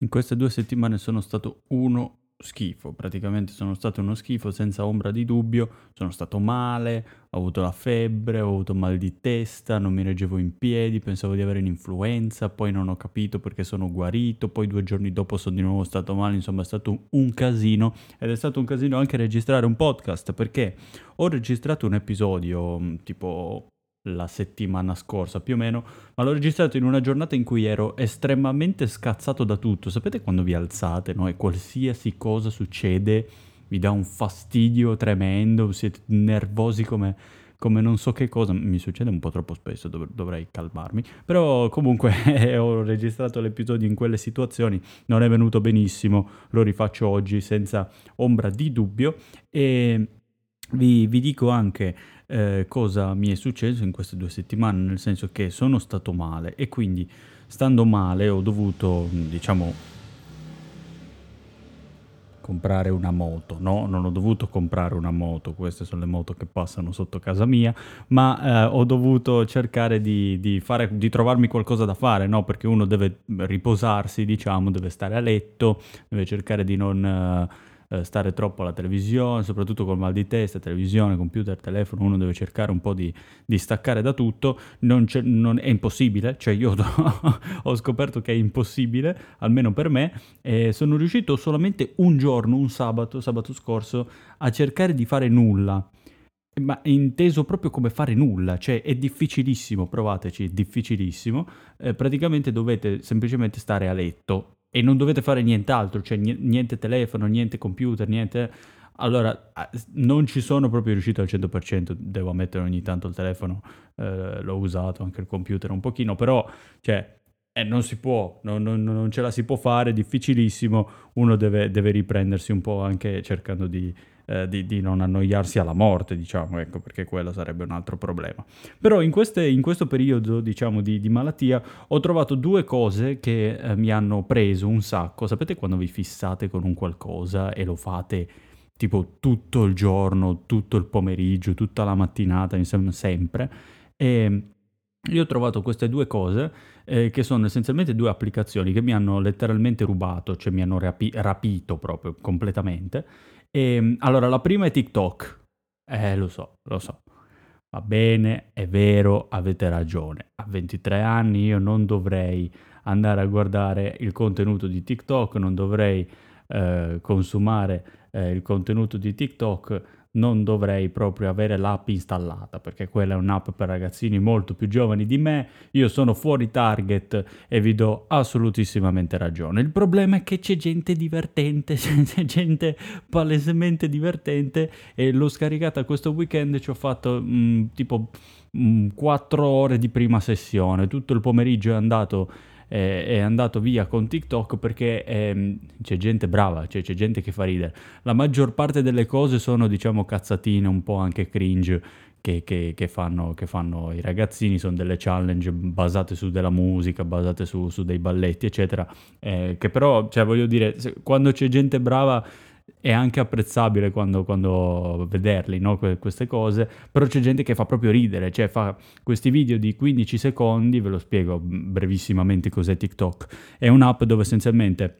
In queste due settimane sono stato uno schifo, praticamente sono stato uno schifo senza ombra di dubbio, sono stato male, ho avuto la febbre, ho avuto mal di testa, non mi reggevo in piedi, pensavo di avere un'influenza, poi non ho capito perché sono guarito, poi due giorni dopo sono di nuovo stato male, insomma è stato un casino ed è stato un casino anche registrare un podcast perché ho registrato un episodio tipo la settimana scorsa più o meno, ma l'ho registrato in una giornata in cui ero estremamente scazzato da tutto. Sapete quando vi alzate, no? E qualsiasi cosa succede vi dà un fastidio tremendo, siete nervosi come, come non so che cosa. Mi succede un po' troppo spesso, dov- dovrei calmarmi. Però comunque ho registrato l'episodio in quelle situazioni, non è venuto benissimo, lo rifaccio oggi senza ombra di dubbio e vi, vi dico anche eh, cosa mi è successo in queste due settimane, nel senso che sono stato male e quindi stando male ho dovuto, diciamo, comprare una moto, no? Non ho dovuto comprare una moto, queste sono le moto che passano sotto casa mia, ma eh, ho dovuto cercare di, di, fare, di, trovarmi qualcosa da fare, no? Perché uno deve riposarsi, diciamo, deve stare a letto, deve cercare di non... Eh, eh, stare troppo alla televisione, soprattutto col mal di testa, televisione, computer, telefono, uno deve cercare un po' di, di staccare da tutto, non, non è impossibile, cioè io ho scoperto che è impossibile, almeno per me, e sono riuscito solamente un giorno, un sabato, sabato scorso, a cercare di fare nulla. Ma inteso proprio come fare nulla, cioè è difficilissimo, provateci, è difficilissimo, eh, praticamente dovete semplicemente stare a letto e non dovete fare nient'altro, cioè niente telefono, niente computer, niente... Allora, non ci sono proprio riuscito al 100%, devo ammettere ogni tanto il telefono eh, l'ho usato, anche il computer un pochino, però, cioè, eh, non si può, non, non, non, ce la si può fare, è difficilissimo, uno deve, deve riprendersi un po' anche cercando di, eh, di, di, non annoiarsi alla morte, diciamo, ecco, perché quello sarebbe un altro problema. Però in, queste, in questo periodo, diciamo, di, di, malattia ho trovato due cose che eh, mi hanno preso un sacco. Sapete quando vi fissate con un qualcosa e lo fate tipo tutto il giorno, tutto il pomeriggio, tutta la mattinata, insomma, sempre. E io ho trovato queste due cose eh, che sono essenzialmente due applicazioni che mi hanno letteralmente rubato, cioè mi hanno rapi- rapito proprio completamente e, ehm, allora, la prima è TikTok. Eh, lo so, lo so. Va bene, è vero, avete ragione. A 23 anni io non dovrei andare a guardare il contenuto di TikTok, non dovrei eh, consumare eh, il contenuto di TikTok non dovrei proprio avere l'app installata perché quella è un'app per ragazzini molto più giovani di me, io sono fuori target e vi do assolutissimamente ragione. Il problema è che c'è gente divertente, c'è gente palesemente divertente e l'ho scaricata questo weekend e ci ho fatto mh, mm, tipo mh, mm, 4 ore di prima sessione, tutto il pomeriggio è andato eh, è andato via con TikTok perché eh, c'è gente brava, cioè c'è gente che fa ridere. La maggior parte delle cose sono diciamo cazzatine, un po' anche cringe. Che, che, che, fanno, che, fanno, i ragazzini, sono delle challenge basate su della musica, basate su, su dei balletti, eccetera, eh, che però, cioè voglio dire, quando c'è gente brava è anche apprezzabile quando, quando vederli, no? que- queste cose, però c'è gente che fa proprio ridere, cioè fa questi video di 15 secondi, ve lo spiego brevissimamente cos'è TikTok, è un'app dove essenzialmente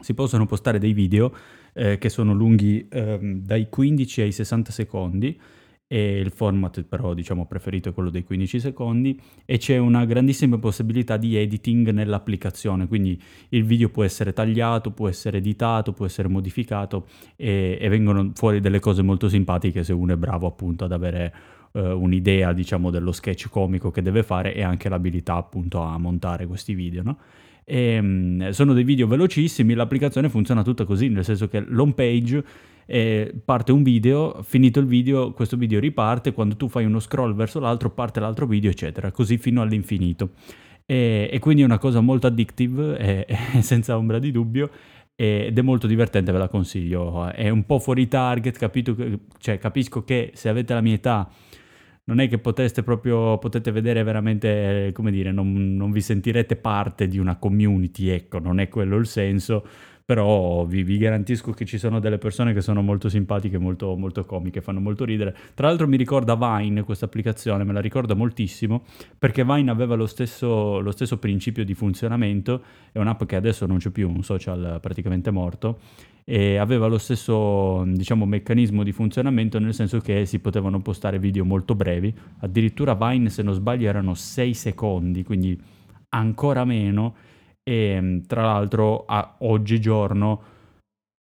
si possono postare dei video eh, che sono lunghi eh, dai 15 ai 60 secondi, e il format però diciamo preferito è quello dei 15 secondi e c'è una grandissima possibilità di editing nell'applicazione quindi il video può essere tagliato può essere editato può essere modificato e, e vengono fuori delle cose molto simpatiche se uno è bravo appunto ad avere uh, un'idea diciamo dello sketch comico che deve fare e anche l'abilità appunto a montare questi video no? E, um, sono dei video velocissimi l'applicazione funziona tutta così nel senso che l'home page eh, parte un video, finito il video, questo video riparte, quando tu fai uno scroll verso l'altro parte l'altro video, eccetera, così fino all'infinito. E, e quindi è una cosa molto addictive, e, e senza ombra di dubbio, ed è molto divertente, ve la consiglio. È un po' fuori target, capito? Cioè, capisco che se avete la mia età non è che poteste proprio, potete vedere veramente, come dire, non, non vi sentirete parte di una community, ecco, non è quello il senso, però vi, vi, garantisco che ci sono delle persone che sono molto simpatiche, molto, molto comiche, fanno molto ridere. Tra l'altro mi ricorda Vine questa applicazione, me la ricorda moltissimo, perché Vine aveva lo stesso, lo stesso principio di funzionamento, è un'app che adesso non c'è più, un social praticamente morto, e aveva lo stesso diciamo, meccanismo di funzionamento nel senso che si potevano postare video molto brevi, addirittura Vine se non sbaglio erano 6 secondi, quindi ancora meno. E tra l'altro a oggigiorno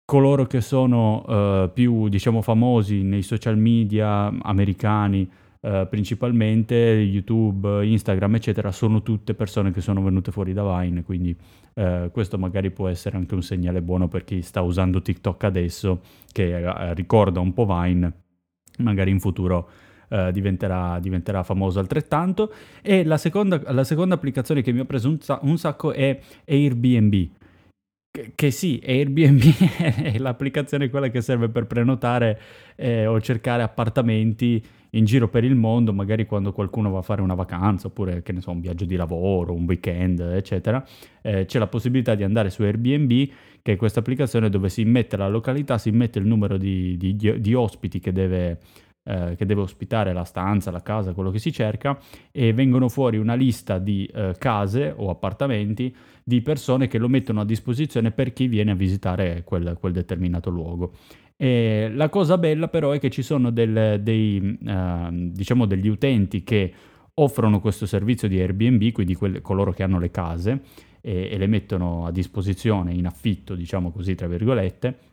coloro che sono uh, più diciamo famosi nei social media americani uh, principalmente YouTube, Instagram eccetera sono tutte persone che sono venute fuori da Vine quindi eh, questo magari può essere anche un segnale buono per chi sta usando TikTok adesso, che eh, ricorda un po' Vine, magari in futuro eh, diventerà, diventerà, famoso altrettanto. E la seconda, la seconda, applicazione che mi ho preso un, un sacco è Airbnb. Che, che sì, Airbnb è l'applicazione quella che serve per prenotare eh, o cercare appartamenti in giro per il mondo, magari quando qualcuno va a fare una vacanza oppure che ne so, un viaggio di lavoro, un weekend, eccetera, eh, c'è la possibilità di andare su Airbnb, che è questa applicazione dove si immette la località, si immette il numero di, di, di ospiti che deve, eh, che deve ospitare la stanza, la casa, quello che si cerca, e vengono fuori una lista di eh, case o appartamenti di persone che lo mettono a disposizione per chi viene a visitare quel, quel determinato luogo. E la cosa bella però è che ci sono del, dei, uh, diciamo degli utenti che offrono questo servizio di Airbnb, quindi quelli, coloro che hanno le case e, e, le mettono a disposizione in affitto, diciamo così, tra virgolette.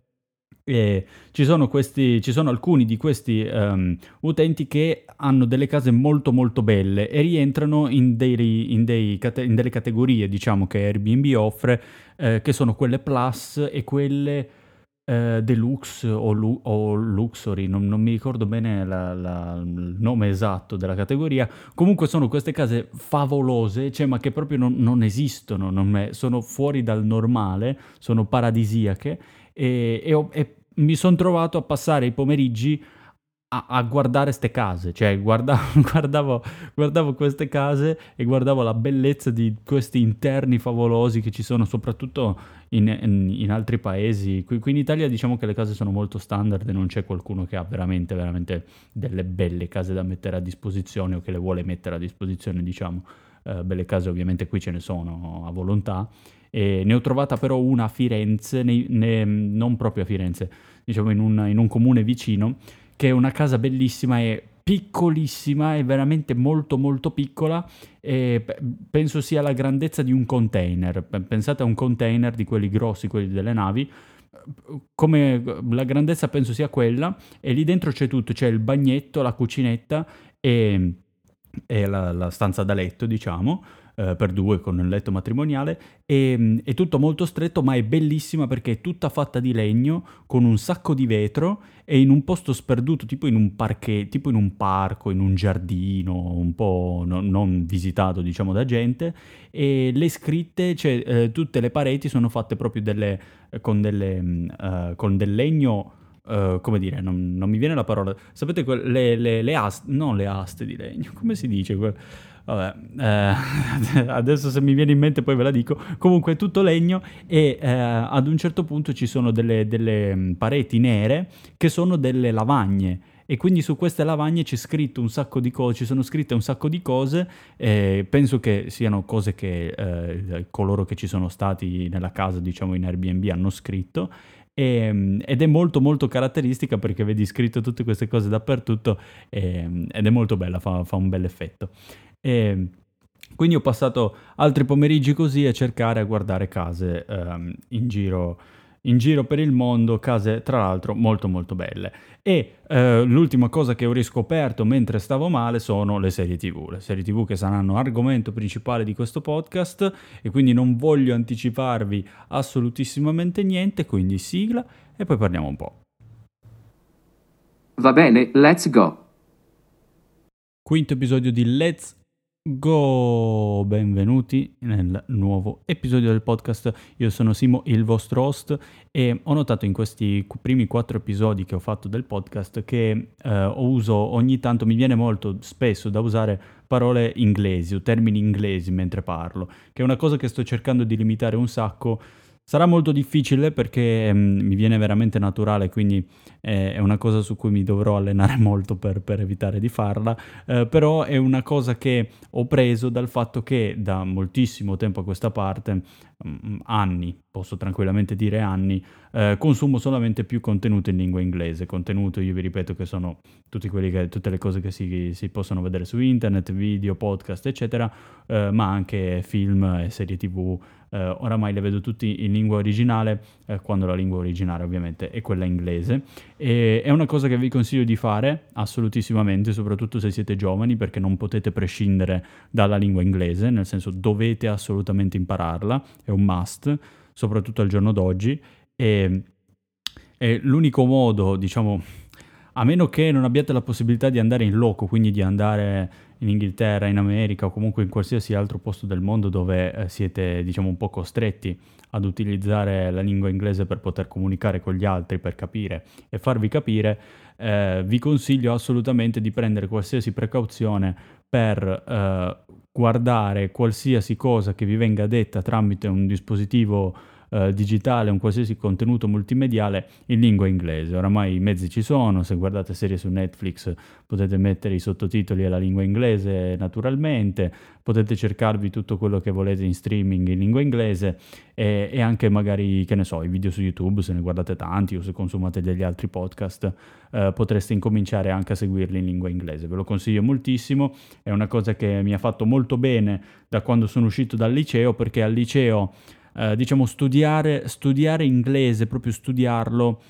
Ci sono, questi, ci sono alcuni di questi um, utenti che hanno delle case molto molto belle e rientrano in, dei, in, dei, in delle categorie, diciamo, che Airbnb offre, eh, che sono quelle plus e quelle eh, Deluxe o, Lu- o Luxury, non, non, mi ricordo bene la, la, il nome esatto della categoria. Comunque sono queste case favolose, cioè, ma che proprio non, non esistono, non è, sono fuori dal normale, sono paradisiache e, e, ho, e mi sono trovato a passare i pomeriggi a, a guardare queste case, cioè guardavo, guardavo, guardavo, queste case e guardavo la bellezza di questi interni favolosi che ci sono soprattutto in, in, in altri paesi. Qui, qui, in Italia diciamo che le case sono molto standard e non c'è qualcuno che ha veramente, veramente delle belle case da mettere a disposizione o che le vuole mettere a disposizione, diciamo. Uh, belle case ovviamente qui ce ne sono a volontà. E ne ho trovata però una a Firenze, ne, ne, non proprio a Firenze, diciamo in un, in un comune vicino, che è una casa bellissima e piccolissima, è veramente molto molto piccola e penso sia la grandezza di un container. Pensate a un container di quelli grossi, quelli delle navi, come la grandezza penso sia quella e lì dentro c'è tutto, c'è il bagnetto, la cucinetta e, e la, la stanza da letto, diciamo eh, per due con il letto matrimoniale e, mm, è tutto molto stretto ma è bellissima perché è tutta fatta di legno con un sacco di vetro e in un posto sperduto tipo in un parquet, tipo in un parco, in un giardino un po' no, non visitato diciamo da gente e le scritte, cioè eh, tutte le pareti sono fatte proprio delle, con, delle, uh, con del legno Uh, come dire, non, non, mi viene la parola. Sapete, le, le, le aste, non le aste di legno, come si dice? Vabbè, eh, adesso se mi viene in mente poi ve la dico. Comunque è tutto legno e eh, ad un certo punto ci sono delle, delle, mm, pareti nere che sono delle lavagne. E quindi su queste lavagne c'è scritto un sacco di cose, ci sono scritte un sacco di cose, eh, penso che siano cose che eh, coloro che ci sono stati nella casa, diciamo in Airbnb, hanno scritto. E, mm, ed è molto molto caratteristica perché vedi scritto tutte queste cose dappertutto e, mm, ed è molto bella, fa, fa un bel effetto. E quindi ho passato altri pomeriggi così a cercare a guardare case um, in, giro, in, giro, per il mondo, case tra l'altro molto molto belle. E uh, l'ultima cosa che ho riscoperto mentre stavo male sono le serie tv, le serie tv che saranno argomento principale di questo podcast e quindi non voglio anticiparvi assolutissimamente niente, quindi sigla e poi parliamo un po'. Va bene, let's go. Quinto episodio di Let's Go, benvenuti nel nuovo episodio del podcast. Io sono Simo, il vostro host, e ho notato in questi primi quattro episodi che ho fatto del podcast che eh, uso ogni tanto, mi viene molto spesso da usare parole inglesi o termini inglesi mentre parlo, che è una cosa che sto cercando di limitare un sacco Sarà molto difficile perché mm, mi viene veramente naturale, quindi eh, è una cosa su cui mi dovrò allenare molto per, per evitare di farla, eh, però è una cosa che ho preso dal fatto che da moltissimo tempo a questa parte, mm, anni, posso tranquillamente dire anni, eh, consumo solamente più contenuto in lingua inglese. Contenuto, io vi ripeto, che sono che, tutte le cose che si, si, possono vedere su internet, video, podcast, eccetera, eh, ma anche film e serie tv eh, oramai le vedo tutti in lingua originale, eh, quando la lingua originale ovviamente è quella inglese. E è una cosa che vi consiglio di fare assolutissimamente, soprattutto se siete giovani, perché non potete prescindere dalla lingua inglese, nel senso dovete assolutamente impararla, è un must, soprattutto al giorno d'oggi. E, e l'unico modo, diciamo, a meno che non abbiate la possibilità di andare in loco, quindi di andare in Inghilterra, in America o comunque in qualsiasi altro posto del mondo dove eh, siete diciamo un po' costretti ad utilizzare la lingua inglese per poter comunicare con gli altri, per capire e farvi capire, eh, vi consiglio assolutamente di prendere qualsiasi precauzione per eh, guardare qualsiasi cosa che vi venga detta tramite un dispositivo eh, digitale, un qualsiasi contenuto multimediale in lingua inglese. Oramai i mezzi ci sono, se guardate serie su Netflix potete mettere i sottotitoli alla lingua inglese naturalmente, potete cercarvi tutto quello che volete in streaming in lingua inglese e, e anche magari, che ne so, i video su YouTube, se ne guardate tanti o se consumate degli altri podcast, eh, potreste incominciare anche a seguirli in lingua inglese. Ve lo consiglio moltissimo, è una cosa che mi ha fatto molto bene da quando sono uscito dal liceo perché al liceo eh, diciamo, studiare, studiare inglese, proprio studiarlo,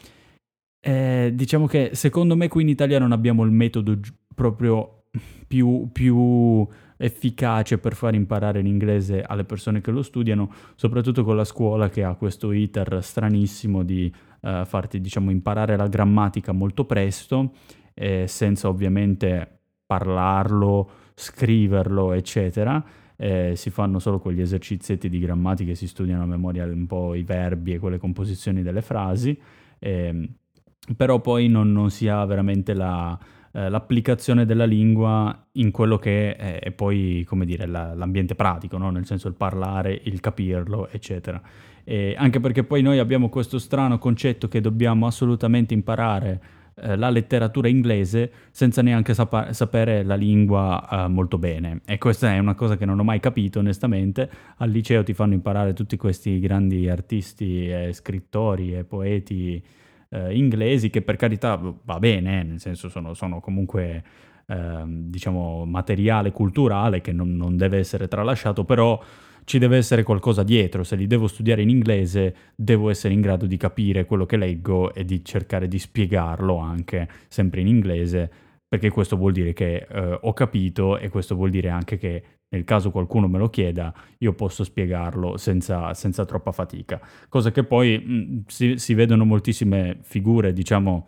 eh, diciamo che secondo me qui in Italia non abbiamo il metodo gi- proprio più, più efficace per far imparare l'inglese alle persone che lo studiano, soprattutto con la scuola che ha questo iter stranissimo di uh, farti diciamo, imparare la grammatica molto presto, eh, senza ovviamente parlarlo, scriverlo, eccetera eh, si fanno solo quegli esercizietti di grammatica si studiano a memoria un po' i verbi e quelle composizioni delle frasi, eh, però poi non, non, si ha veramente la, eh, l'applicazione della lingua in quello che è, è poi, come dire, la, l'ambiente pratico, no? nel senso il parlare, il capirlo, eccetera. E anche perché poi noi abbiamo questo strano concetto che dobbiamo assolutamente imparare eh, la letteratura inglese senza neanche sap- sapere la lingua eh, molto bene. E questa è una cosa che non ho mai capito onestamente. Al liceo ti fanno imparare tutti questi grandi artisti, e scrittori e poeti eh, inglesi che per carità va bene, nel senso sono, sono comunque ehm, diciamo materiale culturale che non, non deve essere tralasciato, però ci deve essere qualcosa dietro, se li devo studiare in inglese devo essere in grado di capire quello che leggo e di cercare di spiegarlo anche sempre in inglese, perché questo vuol dire che eh, ho capito e questo vuol dire anche che nel caso qualcuno me lo chieda, io posso spiegarlo senza, senza troppa fatica. Cosa che poi mh, mm, si, si, vedono moltissime figure, diciamo,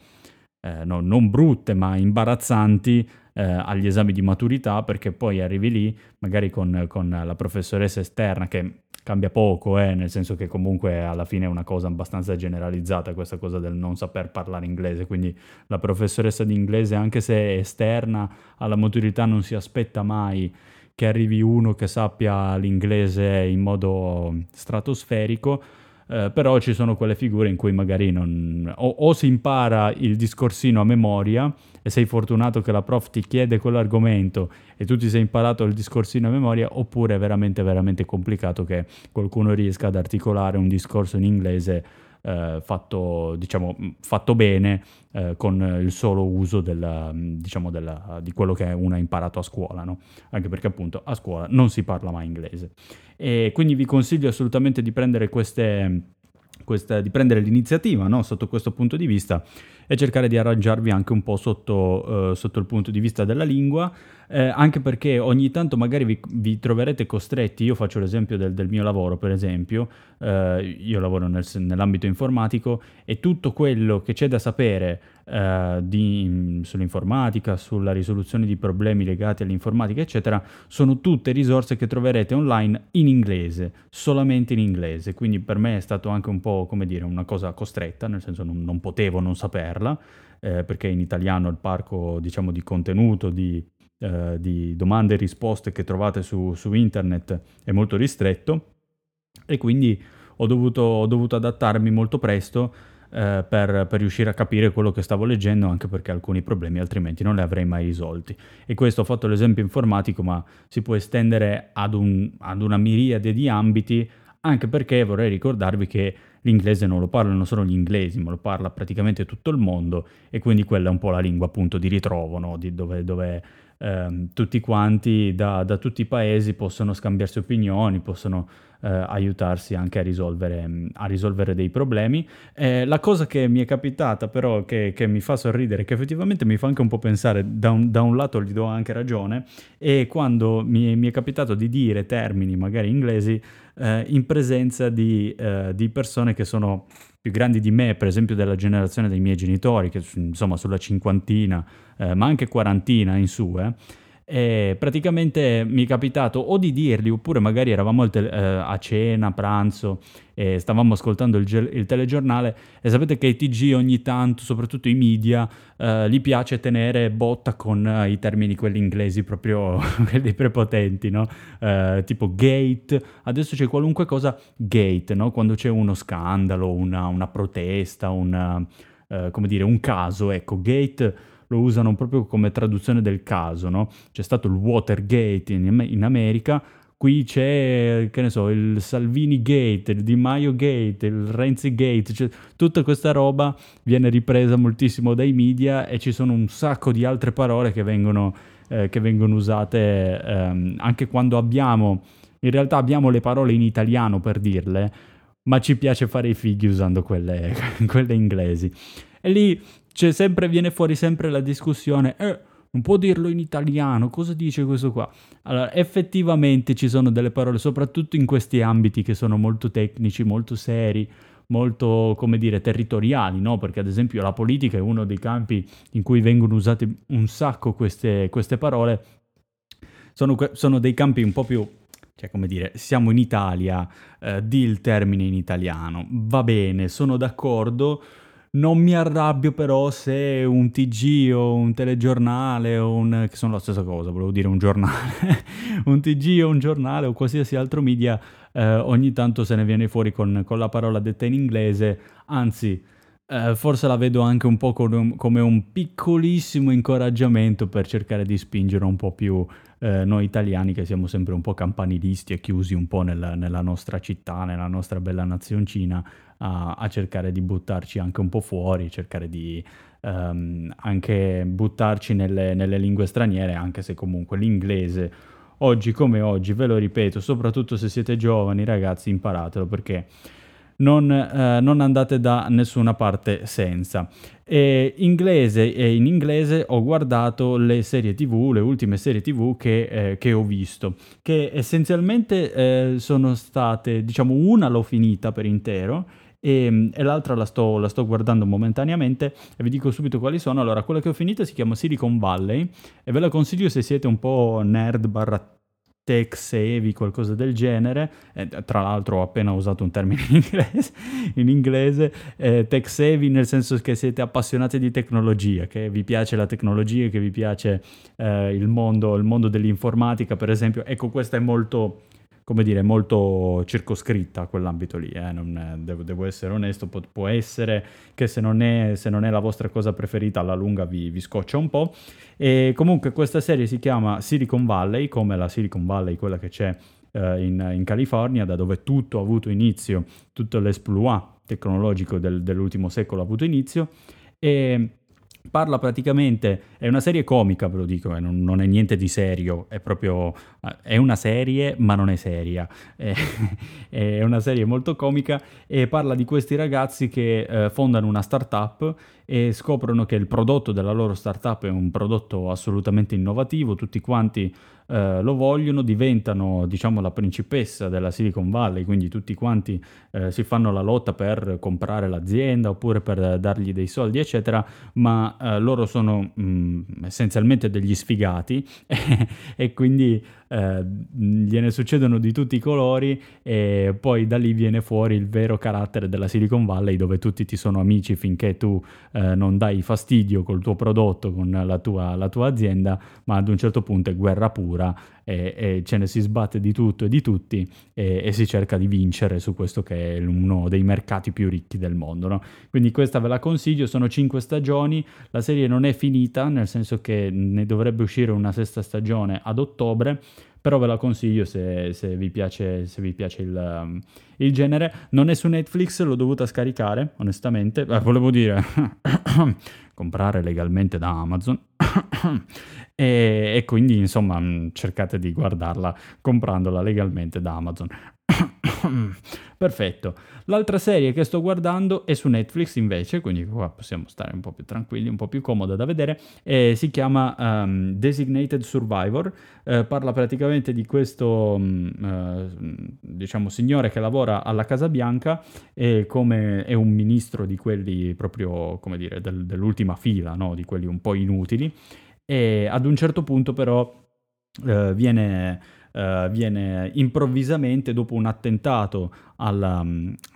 eh, no, non brutte, ma imbarazzanti eh, agli esami di maturità perché poi arrivi lì magari con, con la professoressa esterna che cambia poco, eh, nel senso che comunque alla fine è una cosa abbastanza generalizzata questa cosa del non saper parlare inglese, quindi la professoressa di inglese anche se è esterna alla maturità non si aspetta mai che arrivi uno che sappia l'inglese in modo stratosferico, eh, però ci sono quelle figure in cui magari non... o, o, si impara il discorsino a memoria e sei fortunato che la prof ti chiede quell'argomento e tu ti sei imparato il discorsino a memoria, oppure è veramente, veramente complicato che qualcuno riesca ad articolare un discorso in inglese eh, fatto, diciamo, fatto bene eh, con il solo uso della, diciamo della, di quello che uno ha imparato a scuola, no? anche perché appunto a scuola non si parla mai inglese. E quindi vi consiglio assolutamente di prendere queste questa, di prendere l'iniziativa no? sotto questo punto di vista e cercare di arrangiarvi anche un po' sotto, uh, sotto il punto di vista della lingua, eh, anche perché ogni tanto magari vi, vi, troverete costretti, io faccio l'esempio del, del mio lavoro per esempio, eh, io lavoro nel, nell'ambito informatico e tutto quello che c'è da sapere eh, di, sull'informatica, sulla risoluzione di problemi legati all'informatica eccetera, sono tutte risorse che troverete online in inglese, solamente in inglese, quindi per me è stato anche un po' come dire una cosa costretta, nel senso non, non potevo non saperlo farla, eh, perché in italiano il parco diciamo, di contenuto, di, eh, di, domande e risposte che trovate su, su internet è molto ristretto e quindi ho dovuto, ho dovuto adattarmi molto presto eh, per, per, riuscire a capire quello che stavo leggendo, anche perché alcuni problemi altrimenti non li avrei mai risolti. E questo ho fatto l'esempio informatico, ma si può estendere ad, un, ad una miriade di ambiti, anche perché vorrei ricordarvi che l'inglese non lo parlano solo gli inglesi, ma lo parla praticamente tutto il mondo e quindi quella è un po' la lingua appunto di ritrovo, no? di dove, dove ehm, tutti quanti da, da, tutti i paesi possono scambiarsi opinioni, possono eh, aiutarsi anche a risolvere, a risolvere dei problemi. Eh, la cosa che mi è capitata però, che, che, mi fa sorridere, che effettivamente mi fa anche un po' pensare, da un, da un lato gli do anche ragione, è quando mi, mi, è capitato di dire termini magari inglesi eh, in presenza di, eh, di persone che sono più grandi di me, per esempio della generazione dei miei genitori, che insomma sulla cinquantina, eh, ma anche quarantina in su, eh, e praticamente mi è capitato o di dirli oppure magari eravamo te- eh, a cena, pranzo e stavamo ascoltando il, ge- il, telegiornale e sapete che i TG ogni tanto, soprattutto i media, eh, gli piace tenere botta con eh, i termini quelli inglesi proprio quelli prepotenti, no? Eh, tipo gate, adesso c'è qualunque cosa gate, no? Quando c'è uno scandalo, una, una protesta, una, eh, come dire, un caso, ecco, gate lo usano proprio come traduzione del caso, no? C'è stato il Watergate in, in America, qui c'è, che ne so, il Salvini Gate, il Di Maio Gate, il Renzi Gate, cioè, tutta questa roba viene ripresa moltissimo dai media e ci sono un sacco di altre parole che vengono, eh, che vengono usate ehm, anche quando abbiamo, in realtà abbiamo le parole in italiano per dirle, ma ci piace fare i fighi usando quelle, quelle inglesi. E lì sempre, viene fuori sempre la discussione, eh, non può dirlo in italiano, cosa dice questo qua? Allora, effettivamente ci sono delle parole, soprattutto in questi ambiti che sono molto tecnici, molto seri, molto, come dire, territoriali, no? Perché ad esempio la politica è uno dei campi in cui vengono usate un sacco queste, queste parole. Sono, sono, dei campi un po' più, cioè come dire, siamo in Italia, eh, di il termine in italiano, va bene, sono d'accordo, non mi arrabbio però se un TG o un telegiornale o un... che sono la stessa cosa, volevo dire un giornale, un TG o un giornale o qualsiasi altro media eh, ogni tanto se ne viene fuori con, con la parola detta in inglese, anzi eh, forse la vedo anche un po' come un, come un, piccolissimo incoraggiamento per cercare di spingere un po' più eh, noi italiani che siamo sempre un po' campanilisti e chiusi un po' nel, nella nostra città, nella nostra bella nazioncina a, a, cercare di buttarci anche un po' fuori, cercare di um, anche buttarci nelle, nelle lingue straniere, anche se comunque l'inglese oggi come oggi, ve lo ripeto, soprattutto se siete giovani ragazzi, imparatelo perché non, eh, non, andate da nessuna parte senza. E inglese e in inglese ho guardato le serie tv, le ultime serie tv che, eh, che ho visto, che essenzialmente eh, sono state, diciamo, una l'ho finita per intero e, ehm, e l'altra la sto, la sto, guardando momentaneamente e vi dico subito quali sono. Allora, quella che ho finito si chiama Silicon Valley e ve la consiglio se siete un po' nerd barra tech savvy, qualcosa del genere. Eh, tra l'altro ho appena usato un termine in inglese, in inglese eh, tech savvy nel senso che siete appassionati di tecnologia, che vi piace la tecnologia, che vi piace eh, il, mondo, il mondo dell'informatica, per esempio. Ecco, questa è molto come dire, molto circoscritta a quell'ambito lì. Eh? È, devo, devo, essere onesto, può, può essere che se non, è, se non, è, la vostra cosa preferita, alla lunga vi, vi, scoccia un po'. E comunque questa serie si chiama Silicon Valley, come la Silicon Valley, quella che c'è eh, in, in, California, da dove tutto ha avuto inizio, tutto l'esploit tecnologico del, dell'ultimo secolo ha avuto inizio. E parla praticamente, è una serie comica ve lo dico, eh, non, non, è niente di serio, è proprio, eh, è una serie ma non è seria, è, è una serie molto comica e parla di questi ragazzi che eh, fondano una startup e scoprono che il prodotto della loro startup è un prodotto assolutamente innovativo, tutti quanti eh, lo vogliono, diventano diciamo la principessa della Silicon Valley, quindi tutti quanti eh, si fanno la lotta per comprare l'azienda oppure per dargli dei soldi eccetera, ma eh, loro sono mh, mm, essenzialmente degli sfigati e quindi eh, gliene succedono di tutti i colori e poi da lì viene fuori il vero carattere della Silicon Valley dove tutti ti sono amici finché tu eh, non dai fastidio col tuo prodotto, con la tua, la tua azienda, ma ad un certo punto è guerra pura e, e, ce ne si sbatte di tutto e di tutti e, e, si cerca di vincere su questo che è uno dei mercati più ricchi del mondo. No? Quindi questa ve la consiglio, sono cinque stagioni, la serie non è finita, nel senso che ne dovrebbe uscire una sesta stagione ad ottobre, però ve la consiglio se, se vi piace, se vi piace il, um, il, genere. Non è su Netflix, l'ho dovuta scaricare, onestamente. Eh, volevo dire, comprare legalmente da Amazon. e, e, quindi, insomma, mm, cercate di guardarla comprandola legalmente da Amazon. Perfetto. L'altra serie che sto guardando è su Netflix invece, quindi qua possiamo stare un po' più tranquilli, un po' più comoda da vedere, e si chiama um, Designated Survivor, eh, parla praticamente di questo um, uh, diciamo signore che lavora alla Casa Bianca e come è un ministro di quelli proprio, come dire, del, dell'ultima fila, no? di quelli un po' inutili, e ad un certo punto però uh, viene uh, viene improvvisamente dopo un attentato alla,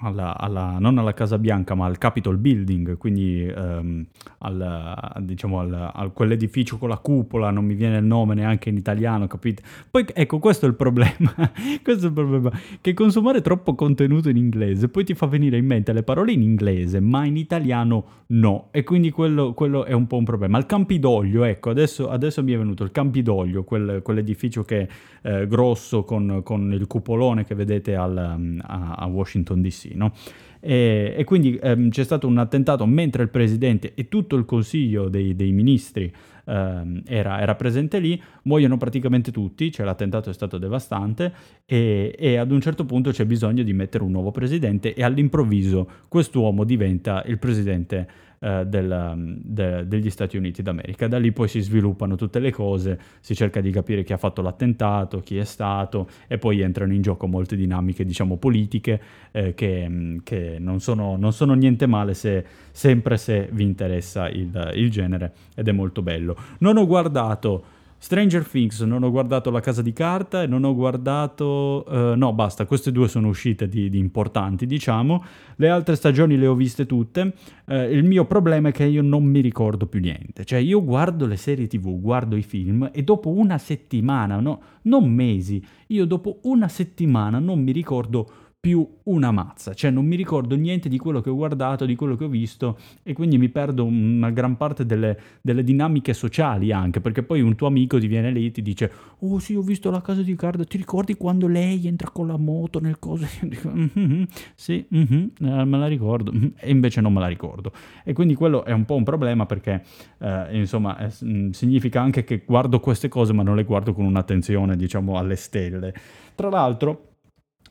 alla, alla, non alla Casa Bianca ma al Capitol Building, quindi um, al, diciamo al, a quell'edificio con la cupola, non mi viene il nome neanche in italiano, capite? Poi ecco, questo è il problema, questo è il problema, che consumare troppo contenuto in inglese poi ti fa venire in mente le parole in inglese, ma in italiano no, e quindi quello, quello è un po' un problema. Il Campidoglio, ecco, adesso, adesso mi è venuto il Campidoglio, quel, quell'edificio che è eh, grosso con, con, il cupolone che vedete al, a, a Washington DC, no? E, e quindi ehm, c'è stato un attentato mentre il presidente e tutto il consiglio dei, dei ministri ehm, era, era, presente lì, muoiono praticamente tutti, cioè l'attentato è stato devastante e, e, ad un certo punto c'è bisogno di mettere un nuovo presidente e all'improvviso quest'uomo diventa il presidente eh, del, de, degli Stati Uniti d'America. Da lì poi si sviluppano tutte le cose, si cerca di capire chi ha fatto l'attentato, chi è stato e poi entrano in gioco molte dinamiche diciamo politiche eh, che, che non, sono, non, sono, niente male se, sempre se vi interessa il, il genere ed è molto bello. Non ho guardato Stranger Things non ho guardato La Casa di Carta e non ho guardato... Uh, no, basta, queste due sono uscite di, di, importanti, diciamo. Le altre stagioni le ho viste tutte. Uh, il mio problema è che io non mi ricordo più niente. Cioè, io guardo le serie tv, guardo i film e dopo una settimana, no, non mesi, io dopo una settimana non mi ricordo più una mazza, cioè non mi ricordo niente di quello che ho guardato, di quello che ho visto e quindi mi perdo una gran parte delle, delle dinamiche sociali anche, perché poi un tuo amico ti viene lì e ti dice oh sì ho visto la casa di Cardo, ti ricordi quando lei entra con la moto nel coso? Io dico mm-hmm, sì, mm-hmm, eh, me la ricordo mm-hmm", e invece non me la ricordo e quindi quello è un po' un problema perché eh, insomma è, mm, significa anche che guardo queste cose ma non le guardo con un'attenzione diciamo alle stelle. Tra l'altro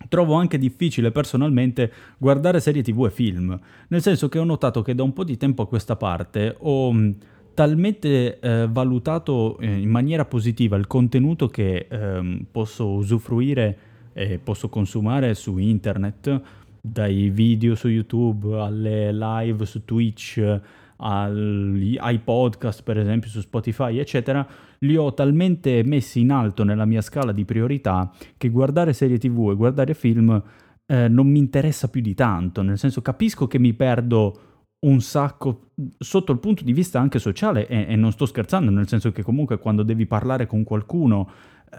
Trovo anche difficile personalmente guardare serie tv e film, nel senso che ho notato che da un po' di tempo a questa parte ho mm, talmente eh, valutato eh, in maniera positiva il contenuto che eh, posso usufruire e posso consumare su internet, dai video su YouTube alle live su Twitch, ai podcast per esempio su Spotify eccetera, li ho talmente messi in alto nella mia scala di priorità che guardare serie tv e guardare film eh, non mi interessa più di tanto, nel senso capisco che mi perdo un sacco sotto il punto di vista anche sociale e, e non sto scherzando, nel senso che comunque quando devi parlare con qualcuno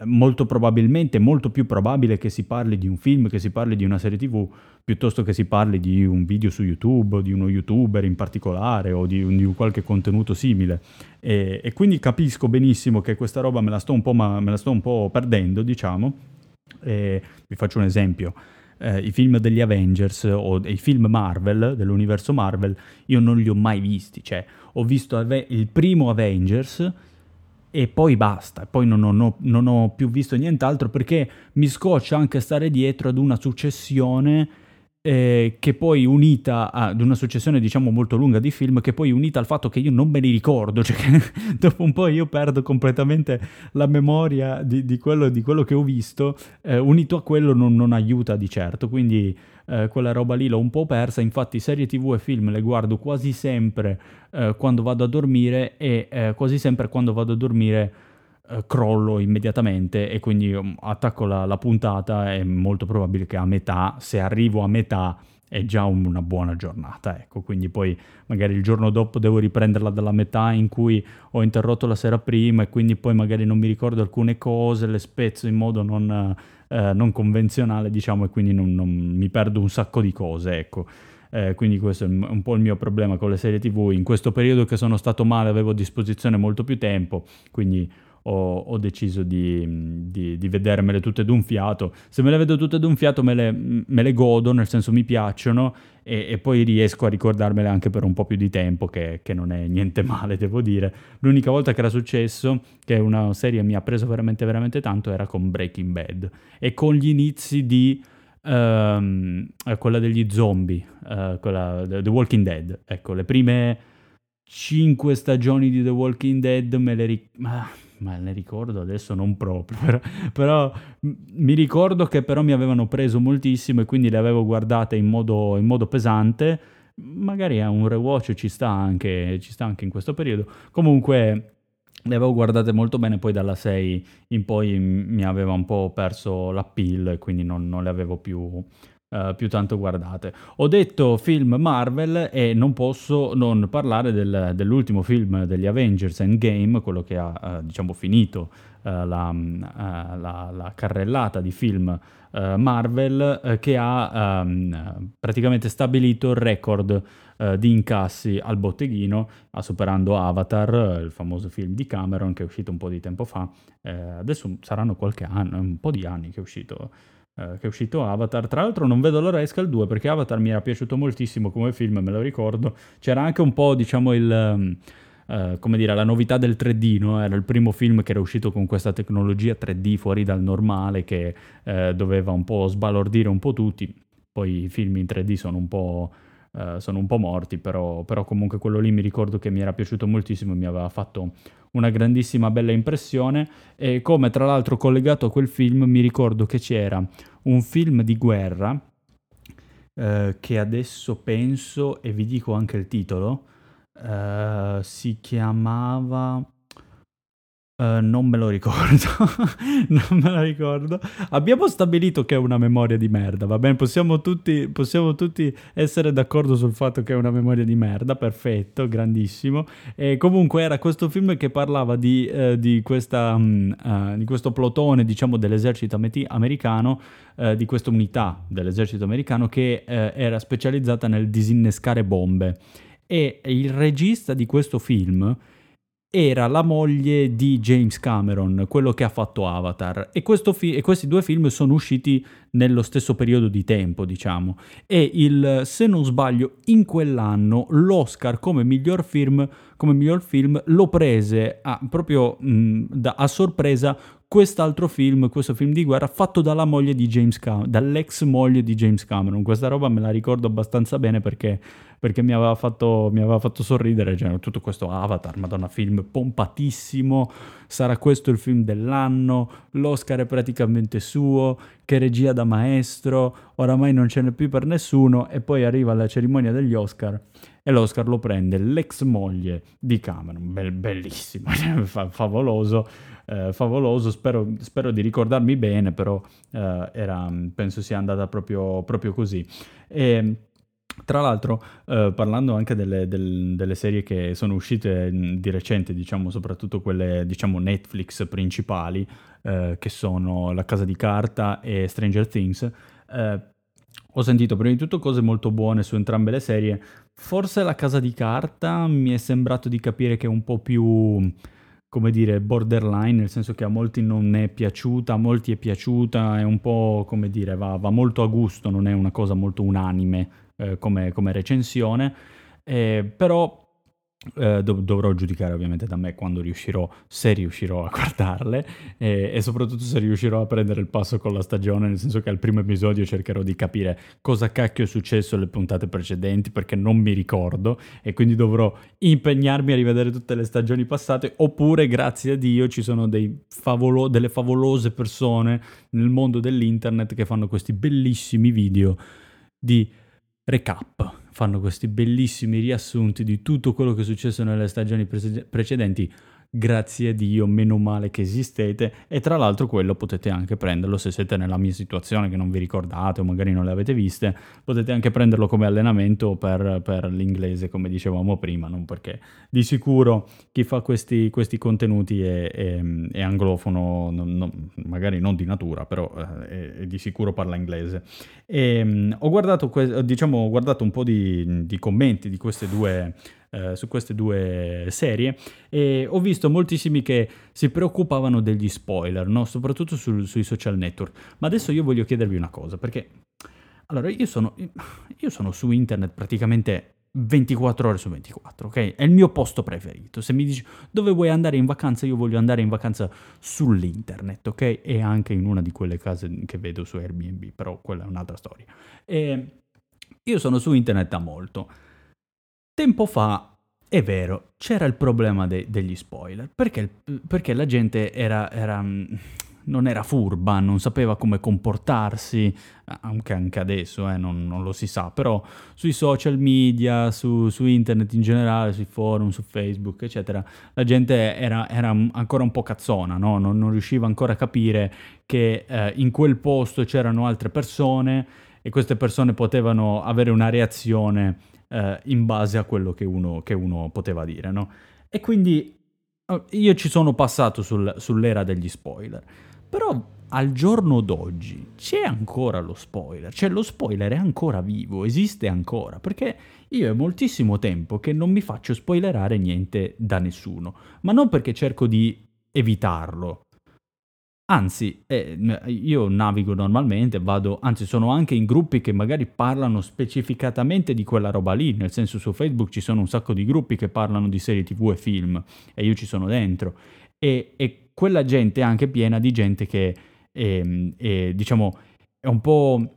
molto probabilmente, molto più probabile che si parli di un film, che si parli di una serie tv, piuttosto che si parli di un video su YouTube, di uno youtuber in particolare o di, di qualche contenuto simile. E, e, quindi capisco benissimo che questa roba me la sto un po', ma, me la sto un po perdendo, diciamo. E vi faccio un esempio. Eh, I film degli Avengers o i film Marvel, dell'universo Marvel, io non li ho mai visti. Cioè, ho visto ave- il primo Avengers e poi basta, poi non ho, non ho, più visto nient'altro perché mi scoccia anche stare dietro ad una successione eh, che poi unita ad una successione diciamo molto lunga di film che poi unita al fatto che io non me li ricordo, cioè che dopo un po' io perdo completamente la memoria di, di, quello, di quello, che ho visto, eh, unito a quello non, non aiuta di certo, quindi eh, quella roba lì l'ho un po' persa, infatti serie tv e film le guardo quasi sempre eh, quando vado a dormire e eh, quasi sempre quando vado a dormire eh, crollo immediatamente e quindi um, attacco la, la, puntata. È molto probabile che a metà, se arrivo a metà, è già una buona giornata, ecco, quindi poi magari il giorno dopo devo riprenderla dalla metà in cui ho interrotto la sera prima e quindi poi magari non mi ricordo alcune cose, le spezzo in modo non, eh, non convenzionale, diciamo, e quindi non, non, mi perdo un sacco di cose, ecco. Eh, quindi questo è un po' il mio problema con le serie tv. In questo periodo che sono stato male avevo a disposizione molto più tempo, quindi ho, ho deciso di, di, di, vedermele tutte d'un fiato. Se me le vedo tutte d'un fiato me le, me le godo, nel senso mi piacciono e, e, poi riesco a ricordarmele anche per un po' più di tempo, che, che, non è niente male, devo dire. L'unica volta che era successo, che una serie mi ha preso veramente, veramente tanto, era con Breaking Bad e con gli inizi di... Um, quella degli zombie, uh, quella, The Walking Dead. Ecco, le prime cinque stagioni di The Walking Dead me le ricordo ma ne ricordo adesso non proprio, però, però, mi ricordo che però mi avevano preso moltissimo e quindi le avevo guardate in modo, in modo pesante, magari a un rewatch ci sta, anche, ci sta anche in questo periodo, comunque le avevo guardate molto bene, poi dalla 6 in poi mi aveva un po' perso l'appeal e quindi non, non le avevo più, uh, più tanto guardate. Ho detto film Marvel e non posso non parlare del, dell'ultimo film degli Avengers Endgame, quello che ha uh, diciamo finito uh, la, la, la, carrellata di film Marvel che ha um, praticamente stabilito il record di incassi al botteghino, superando Avatar, il famoso film di Cameron che è uscito un po' di tempo fa. adesso saranno qualche anno, un po' di anni che è uscito eh, che è uscito Avatar. Tra l'altro non vedo l'ora esca il 2 perché Avatar mi era piaciuto moltissimo come film, me lo ricordo. C'era anche un po', diciamo, il... Uh, come dire, la novità del 3D, no? era il primo film che era uscito con questa tecnologia 3D fuori dal normale che uh, doveva un po' sbalordire un po' tutti. Poi i film in 3D sono un po', uh, sono un po morti, però, però, comunque quello lì mi ricordo che mi era piaciuto moltissimo mi aveva fatto una grandissima bella impressione. E come tra l'altro collegato a quel film mi ricordo che c'era un film di guerra eh, che adesso penso e vi dico anche il titolo eh, si chiamava Uh, non me lo ricordo, non me lo ricordo. Abbiamo stabilito che è una memoria di merda, va bene? Possiamo tutti, possiamo tutti essere d'accordo sul fatto che è una memoria di merda, perfetto, grandissimo. E comunque era questo film che parlava di, uh, di, questa, um, uh, di questo plotone, diciamo, dell'esercito americano, di questa unità dell'esercito americano che era specializzata nel disinnescare bombe. E il regista di questo film era la moglie di James Cameron, quello che ha fatto Avatar. E, fi- e, questi due film sono usciti nello stesso periodo di tempo, diciamo. E il, se non sbaglio, in quell'anno l'Oscar come miglior film, come miglior film lo prese a, proprio mh, da, a sorpresa quest'altro film, questo film di guerra fatto dalla moglie di James Cameron, dall'ex moglie di James Cameron. Questa roba me la ricordo abbastanza bene perché, perché mi, aveva fatto, mi, aveva fatto, sorridere, cioè, tutto questo Avatar, madonna, film pompatissimo, sarà questo il film dell'anno, l'Oscar è praticamente suo, che regia da maestro, oramai non ce n'è più per nessuno e poi arriva la cerimonia degli Oscar e l'Oscar lo prende l'ex moglie di Cameron, Be- bellissimo, favoloso eh, favoloso, spero, spero, di ricordarmi bene, però eh, era, penso sia andata proprio, proprio così. E, tra l'altro, eh, parlando anche delle, del, delle, serie che sono uscite di recente, diciamo soprattutto quelle diciamo Netflix principali, eh, che sono La Casa di Carta e Stranger Things, eh, ho sentito prima di tutto cose molto buone su entrambe le serie. Forse La Casa di Carta mi è sembrato di capire che è un po' più come dire, borderline, nel senso che a molti non è piaciuta, a molti è piaciuta, è un po' come dire, va, va molto a gusto, non è una cosa molto unanime eh, come, come, recensione, eh, però eh, dov- dovrò giudicare ovviamente da me quando riuscirò, se riuscirò a guardarle e, e, soprattutto se riuscirò a prendere il passo con la stagione, nel senso che al primo episodio cercherò di capire cosa cacchio è successo alle puntate precedenti perché non mi ricordo e quindi dovrò impegnarmi a rivedere tutte le stagioni passate oppure grazie a Dio ci sono favolo- delle favolose persone nel mondo dell'internet che fanno questi bellissimi video di recap fanno questi bellissimi riassunti di tutto quello che è successo nelle stagioni pre- precedenti. Grazie a Dio, meno male che esistete e tra l'altro quello potete anche prenderlo se siete nella mia situazione che non vi ricordate o magari non le avete viste, potete anche prenderlo come allenamento per, per l'inglese come dicevamo prima, non perché di sicuro chi fa questi, questi contenuti è, è, è anglofono, non, non, magari non di natura, però eh, è, di sicuro parla inglese. E, um, ho, guardato, diciamo, ho guardato un po' di, di commenti di queste due eh, su queste due serie e ho visto moltissimi che si preoccupavano degli spoiler, no? soprattutto sul, sui social network. Ma adesso io voglio chiedervi una cosa, perché allora io sono, io sono su internet praticamente 24 ore su 24, ok? È il mio posto preferito. Se mi dici dove vuoi andare in vacanza, io voglio andare in vacanza sull'internet, ok? E anche in una di quelle case che vedo su Airbnb, però quella è un'altra storia. E io sono su internet da molto. Tempo fa, è vero, c'era il problema de- degli spoiler, perché, perché la gente era, era, mm, non era furba, non sapeva come comportarsi, anche, anche adesso eh, non, non, lo si sa, però sui social media, su, su, internet in generale, sui forum, su Facebook, eccetera, la gente era, era ancora un po' cazzona, no? non, non, riusciva ancora a capire che eh, in quel posto c'erano altre persone e queste persone potevano avere una reazione eh, in base a quello che uno, che uno poteva dire, no? E quindi oh, io ci sono passato sul, sull'era degli spoiler, però al giorno d'oggi c'è ancora lo spoiler, cioè lo spoiler è ancora vivo, esiste ancora, perché io è moltissimo tempo che non mi faccio spoilerare niente da nessuno, ma non perché cerco di evitarlo, Anzi, eh, io navigo normalmente, vado, anzi sono anche in gruppi che magari parlano specificatamente di quella roba lì, nel senso su Facebook ci sono un sacco di gruppi che parlano di serie tv e film e io ci sono dentro. E, e quella gente è anche piena di gente che è, è diciamo è un po'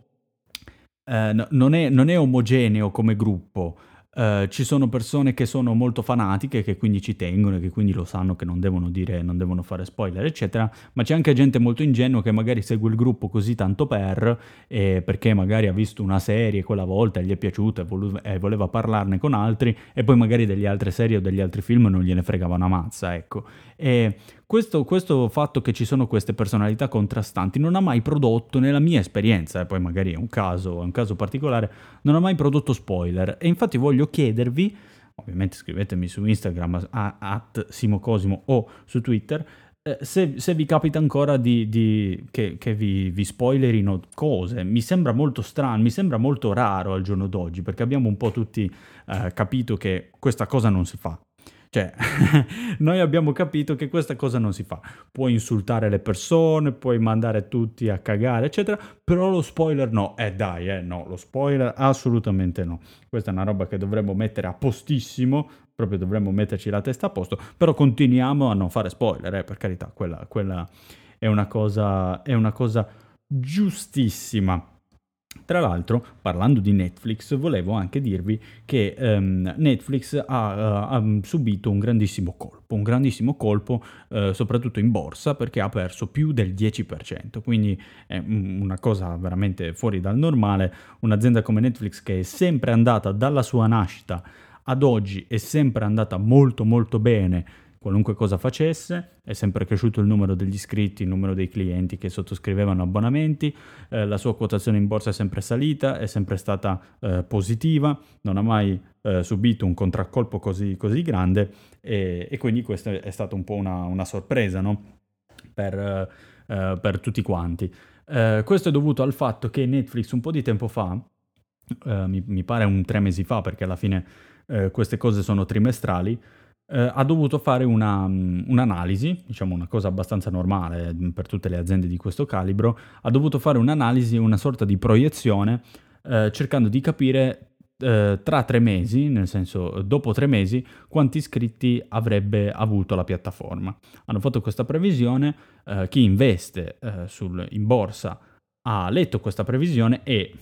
eh, non, è, non è omogeneo come gruppo, Uh, ci sono persone che sono molto fanatiche, che quindi ci tengono, che quindi lo sanno che non devono dire, non devono fare spoiler, eccetera, ma c'è anche gente molto ingenua che magari segue il gruppo così tanto per, eh, perché magari ha visto una serie quella volta e gli è piaciuta e, vole- e, voleva parlarne con altri, e poi magari degli altre serie o degli altri film non gliene fregava una mazza, ecco. E questo, questo, fatto che ci sono queste personalità contrastanti non ha mai prodotto, nella mia esperienza, e poi magari è un caso, è un caso particolare, non ha mai prodotto spoiler. E infatti voglio chiedervi, ovviamente scrivetemi su Instagram a, at simocosimo o su Twitter, eh, se, se, vi capita ancora di, di, che, che vi, vi, spoilerino cose, mi sembra molto strano, mi sembra molto raro al giorno d'oggi, perché abbiamo un po' tutti eh, capito che questa cosa non si fa. Cioè, noi abbiamo capito che questa cosa non si fa. Puoi insultare le persone, puoi mandare tutti a cagare, eccetera, però lo spoiler no. Eh dai, eh no, lo spoiler assolutamente no. Questa è una roba che dovremmo mettere a postissimo, proprio dovremmo metterci la testa a posto, però continuiamo a non fare spoiler, eh, per carità, quella, quella è, una cosa, è una cosa giustissima. Tra l'altro, parlando di Netflix, volevo anche dirvi che um, Netflix ha, uh, ha, subito un grandissimo colpo, un grandissimo colpo uh, soprattutto in borsa perché ha perso più del 10%, quindi è una cosa veramente fuori dal normale, un'azienda come Netflix che è sempre andata dalla sua nascita ad oggi è sempre andata molto molto bene qualunque cosa facesse, è sempre cresciuto il numero degli iscritti, il numero dei clienti che sottoscrivevano abbonamenti, eh, la sua quotazione in borsa è sempre salita, è sempre stata eh, positiva, non ha mai eh, subito un contraccolpo così, così grande e, e, quindi questa è stata un po' una, una sorpresa no? per, eh, per, tutti quanti. Eh, questo è dovuto al fatto che Netflix un po' di tempo fa, eh, mi, mi, pare un tre mesi fa perché alla fine queste cose sono trimestrali, eh, ha dovuto fare una, um, un'analisi, diciamo una cosa abbastanza normale mm, per tutte le aziende di questo calibro, ha dovuto fare un'analisi, una sorta di proiezione, eh, cercando di capire eh, tra tre mesi, nel senso dopo tre mesi, quanti iscritti avrebbe avuto la piattaforma. Hanno fatto questa previsione, eh, chi investe eh, sul, in borsa ha letto questa previsione e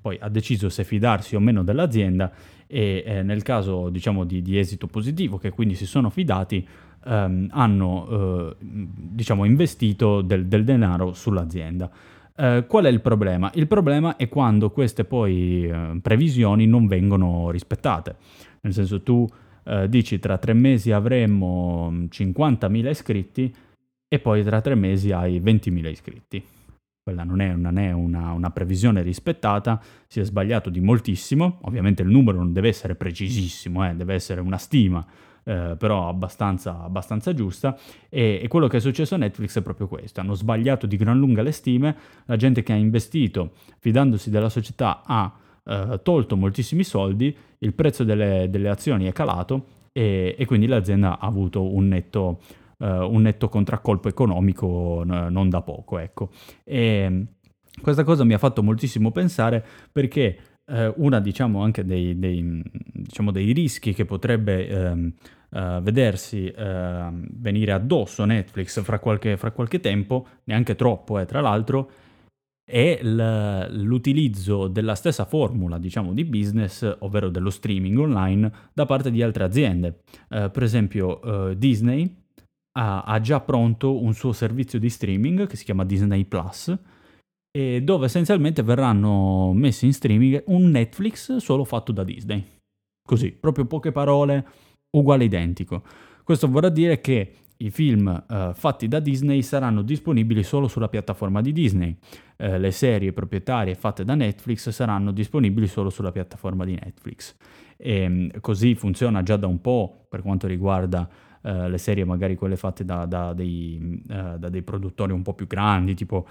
poi ha deciso se fidarsi o meno dell'azienda e eh, nel caso diciamo di, di, esito positivo che quindi si sono fidati ehm, hanno eh, diciamo investito del, del denaro sull'azienda. Eh, qual è il problema? Il problema è quando queste poi eh, previsioni non vengono rispettate, nel senso tu eh, dici tra tre mesi avremo 50.000 iscritti e poi tra tre mesi hai 20.000 iscritti. Quella non è, non è una, una, previsione rispettata, si è sbagliato di moltissimo, ovviamente il numero non deve essere precisissimo, eh, deve essere una stima, eh, però abbastanza, abbastanza giusta. E, e, quello che è successo a Netflix è proprio questo: hanno sbagliato di gran lunga le stime, la gente che ha investito fidandosi della società ha eh, tolto moltissimi soldi, il prezzo delle, delle azioni è calato e, e, quindi l'azienda ha avuto un netto, un netto contraccolpo economico non da poco. Ecco. E questa cosa mi ha fatto moltissimo pensare perché uh, una diciamo anche dei, dei, diciamo, dei rischi che potrebbe um, uh, vedersi venire addosso Netflix fra qualche, fra qualche tempo, neanche troppo eh, tra l'altro, è l'utilizzo della stessa formula, diciamo, di business, ovvero dello streaming online, da parte di altre aziende. Uh, per esempio, uh, Disney ha, ha, già pronto un suo servizio di streaming che si chiama Disney Plus, dove essenzialmente verranno messi in streaming un Netflix solo fatto da Disney. Così, proprio poche parole, uguale identico. Questo vorrà dire che i film uh, fatti da Disney saranno disponibili solo sulla piattaforma di Disney. Uh, le serie proprietarie fatte da Netflix saranno disponibili solo sulla piattaforma di Netflix. E, um, così funziona già da un po' per quanto riguarda uh, le serie, magari quelle fatte da, da, dei, da, dei, produttori un po' più grandi, tipo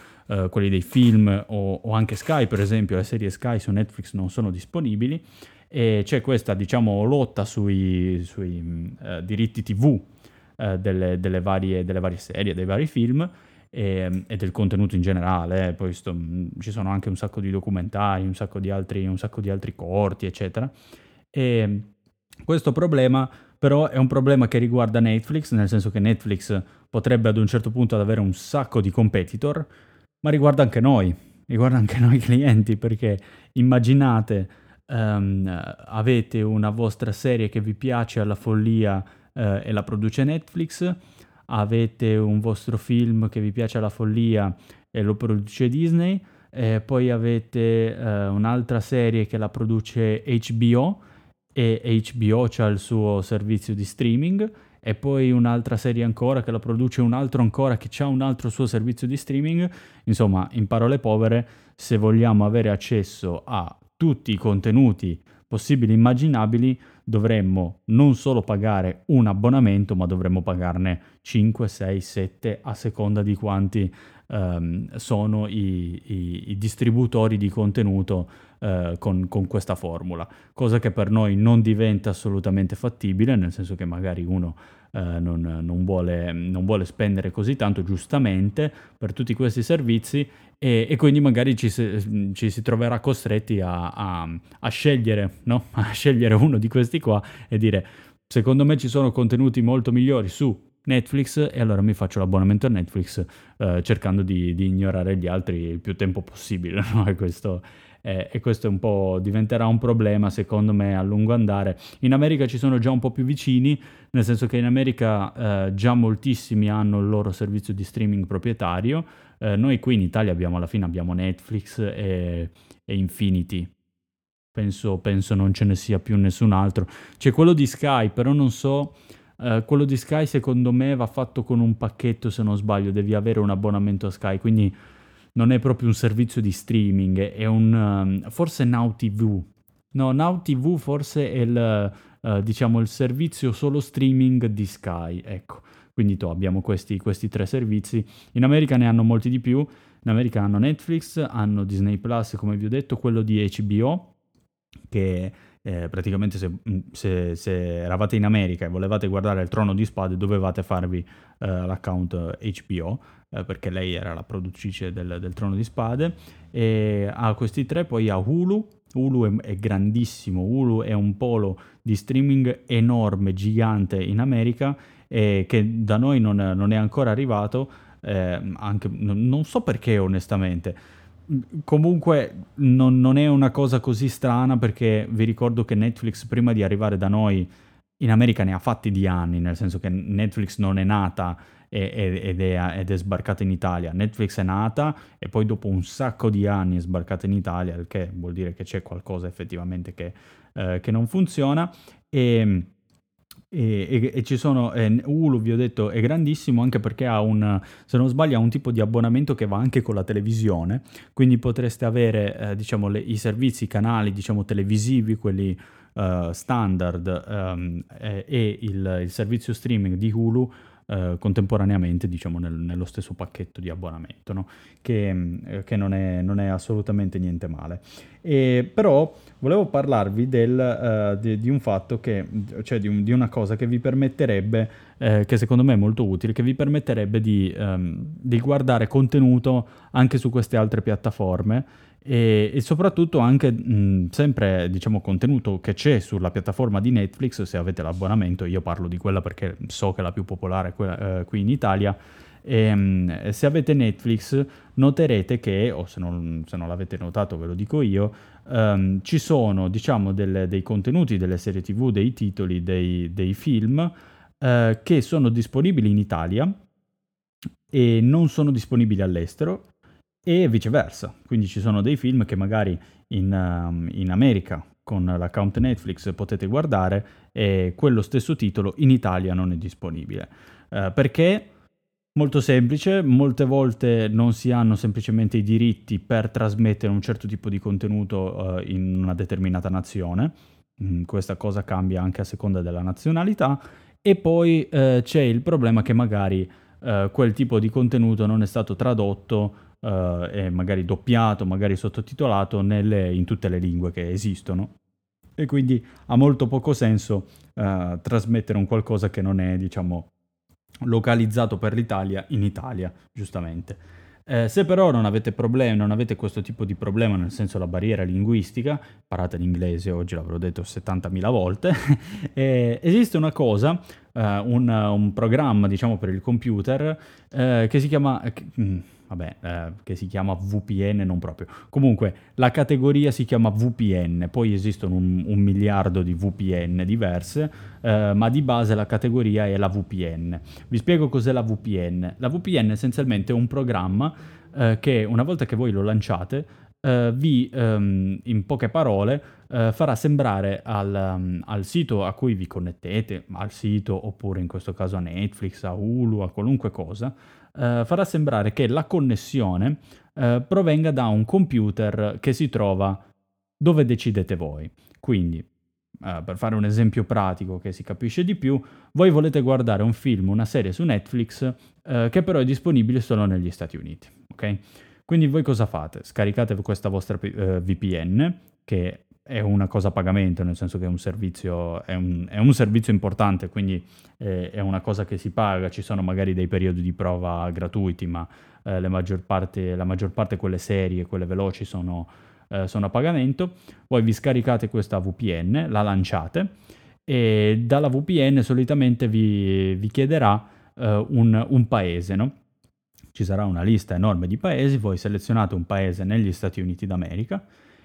quelli dei film o, o anche Sky, per esempio. Le serie Sky su Netflix non sono disponibili. E c'è questa, diciamo, lotta sui, sui diritti TV eh, delle, delle, varie, delle, varie, serie, dei vari film e, e del contenuto in generale. Eh. Poi sto, mm, ci sono anche un sacco di documentari, un sacco di altri, un sacco di altri corti, eccetera. E questo problema però è un problema che riguarda Netflix, nel senso che Netflix potrebbe ad un certo punto avere un sacco di competitor, ma riguarda anche noi, riguarda anche noi clienti, perché immaginate um, avete una vostra serie che vi piace alla follia eh, e la produce Netflix, avete un vostro film che vi piace alla follia e lo produce Disney, poi avete eh, un'altra serie che la produce HBO e HBO ha il suo servizio di streaming e poi un'altra serie ancora che la produce un altro ancora che ha un altro suo servizio di streaming. Insomma, in parole povere, se vogliamo avere accesso a tutti i contenuti possibili e immaginabili, dovremmo non solo pagare un abbonamento, ma dovremmo pagarne 5, 6, 7 a seconda di quanti um, sono i, i, i, distributori di contenuto uh, con, con, questa formula, cosa che per noi non diventa assolutamente fattibile, nel senso che magari uno uh, non, non, vuole, non vuole spendere così tanto giustamente per tutti questi servizi e, e, quindi magari ci si, ci si troverà costretti a, a, a, scegliere, no? a scegliere uno di questi qua e dire secondo me ci sono contenuti molto migliori su Netflix e allora mi faccio l'abbonamento a Netflix eh, cercando di, di, ignorare gli altri il più tempo possibile no? questo, eh, e questo un po' diventerà un problema secondo me a lungo andare. In America ci sono già un po' più vicini, nel senso che in America eh, già moltissimi hanno il loro servizio di streaming proprietario eh, noi qui in Italia abbiamo alla fine abbiamo Netflix e, e Infinity. Penso, penso, non ce ne sia più nessun altro. C'è quello di Sky, però non so. Uh, quello di Sky secondo me va fatto con un pacchetto se non sbaglio, devi avere un abbonamento a Sky, quindi non è proprio un servizio di streaming, è un um, forse Now TV. No, Now TV forse è il, uh, diciamo, il servizio solo streaming di Sky, ecco. Quindi to, abbiamo questi, questi, tre servizi. In America ne hanno molti di più. In America hanno Netflix, hanno Disney Plus, come vi ho detto, quello di HBO, che eh, praticamente se, mm, se, se, eravate in America e volevate guardare il Trono di Spade dovevate farvi eh, l'account HBO, eh, perché lei era la produttrice del, del, Trono di Spade. E ha questi tre, poi ha Hulu. Hulu è, è grandissimo, Hulu è un polo di streaming enorme, gigante in America eh, che da noi non, non è ancora arrivato, eh, anche, non so perché onestamente. Comunque non, non, è una cosa così strana perché vi ricordo che Netflix prima di arrivare da noi in America ne ha fatti di anni, nel senso che Netflix non è nata ed è, ed è, sbarcata in Italia. Netflix è nata e poi dopo un sacco di anni è sbarcata in Italia, il che vuol dire che c'è qualcosa effettivamente che, eh, che non funziona. E e, e, e, ci sono, eh, Hulu vi ho detto è grandissimo anche perché ha un, se non sbaglio, ha un tipo di abbonamento che va anche con la televisione, quindi potreste avere eh, diciamo, le, i servizi, i canali diciamo, televisivi, quelli uh, standard um, e il, il servizio streaming di Hulu eh, contemporaneamente diciamo nel, nello stesso pacchetto di abbonamento, no? che, eh, che non, è, non, è, assolutamente niente male. E, però volevo parlarvi del, uh, di, di, un fatto che, cioè di, un, di, una cosa che vi permetterebbe, eh, che secondo me è molto utile, che vi permetterebbe di, um, di guardare contenuto anche su queste altre piattaforme e, e soprattutto anche mh, sempre diciamo contenuto che c'è sulla piattaforma di Netflix se avete l'abbonamento io parlo di quella perché so che è la più popolare quella, eh, qui in Italia e, mh, se avete Netflix noterete che o se non, se non l'avete notato ve lo dico io um, ci sono diciamo delle, dei contenuti delle serie tv dei titoli dei, dei film uh, che sono disponibili in Italia e non sono disponibili all'estero e viceversa. Quindi ci sono dei film che magari in, um, in America con l'account Netflix potete guardare e quello stesso titolo in Italia non è disponibile. Uh, perché? Molto semplice, molte volte non si hanno semplicemente i diritti per trasmettere un certo tipo di contenuto uh, in una determinata nazione, mm, questa cosa cambia anche a seconda della nazionalità, e poi uh, c'è il problema che magari quel tipo di contenuto non è stato tradotto uh, e magari doppiato, magari sottotitolato nelle, in tutte le lingue che esistono. E quindi ha molto poco senso uh, trasmettere un qualcosa che non è, diciamo, localizzato per l'Italia in Italia, giustamente. Eh, se però non avete problemi, non avete questo tipo di problema, nel senso la barriera linguistica, imparate l'inglese, oggi l'avrò detto 70.000 volte, eh, esiste una cosa, eh, un, un, programma diciamo per il computer eh, che si chiama... Mm, vabbè, eh, che si chiama VPN, non proprio. Comunque, la categoria si chiama VPN, poi esistono un, un miliardo di VPN diverse, eh, ma di base la categoria è la VPN. Vi spiego cos'è la VPN. La VPN essenzialmente è un programma eh, che una volta che voi lo lanciate, Uh, vi, um, in poche parole, uh, farà sembrare al, um, al, sito a cui vi connettete, al sito oppure in questo caso a Netflix, a Hulu, a qualunque cosa, uh, farà sembrare che la connessione provenga da un computer che si trova dove decidete voi. Quindi, per fare un esempio pratico che si capisce di più, voi volete guardare un film, una serie su Netflix che però è disponibile solo negli Stati Uniti, ok? Quindi voi cosa fate? Scaricate questa vostra eh, VPN, che è una cosa a pagamento, nel senso che è un servizio, è un, è un servizio importante, quindi eh, è una cosa che si paga, ci sono magari dei periodi di prova gratuiti, ma eh, maggior parte, la maggior parte quelle serie, quelle veloci sono, eh, sono a pagamento. Voi vi scaricate questa VPN, la lanciate e dalla VPN solitamente vi, vi chiederà uh, un, un, paese, no? ci sarà una lista enorme di paesi, voi selezionate un paese negli Stati Uniti d'America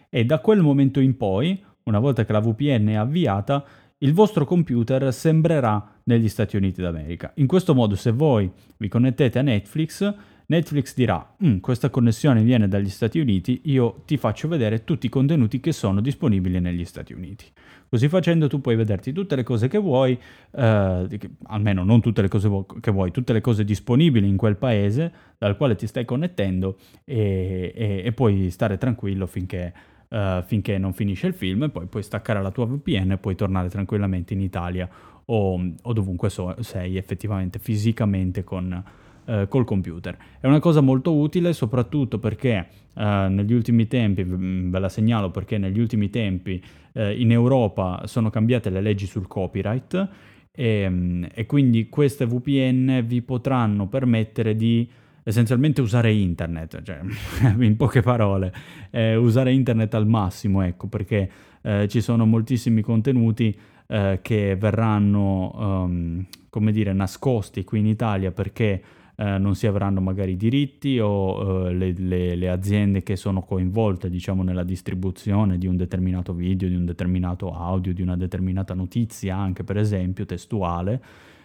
e da quel momento in poi, una volta che la VPN è avviata, il vostro computer sembrerà negli Stati Uniti d'America. In questo modo, se voi vi connettete a Netflix, Netflix dirà, mm, questa connessione viene dagli Stati Uniti, io ti faccio vedere tutti i contenuti che sono disponibili negli Stati Uniti. Così facendo tu puoi vederti tutte le cose che vuoi, eh, almeno non tutte le cose che vuoi, tutte le cose disponibili in quel paese dal quale ti stai connettendo e, e, e puoi stare tranquillo finché, uh, finché, non finisce il film e poi puoi staccare la tua VPN e puoi tornare tranquillamente in Italia o, o dovunque so, sei effettivamente fisicamente con eh, col computer. È una cosa molto utile soprattutto perché eh, negli ultimi tempi, ve la segnalo perché negli ultimi tempi in Europa sono cambiate le leggi sul copyright e, e quindi queste VPN vi potranno permettere di essenzialmente usare internet, cioè in poche parole, eh, usare internet al massimo, ecco, perché eh, ci sono moltissimi contenuti eh, che verranno, um, come dire, nascosti qui in Italia perché eh, non si avranno magari diritti o eh, le, le, le, aziende che sono coinvolte diciamo, nella distribuzione di un determinato video, di un determinato audio, di una determinata notizia, anche per esempio testuale,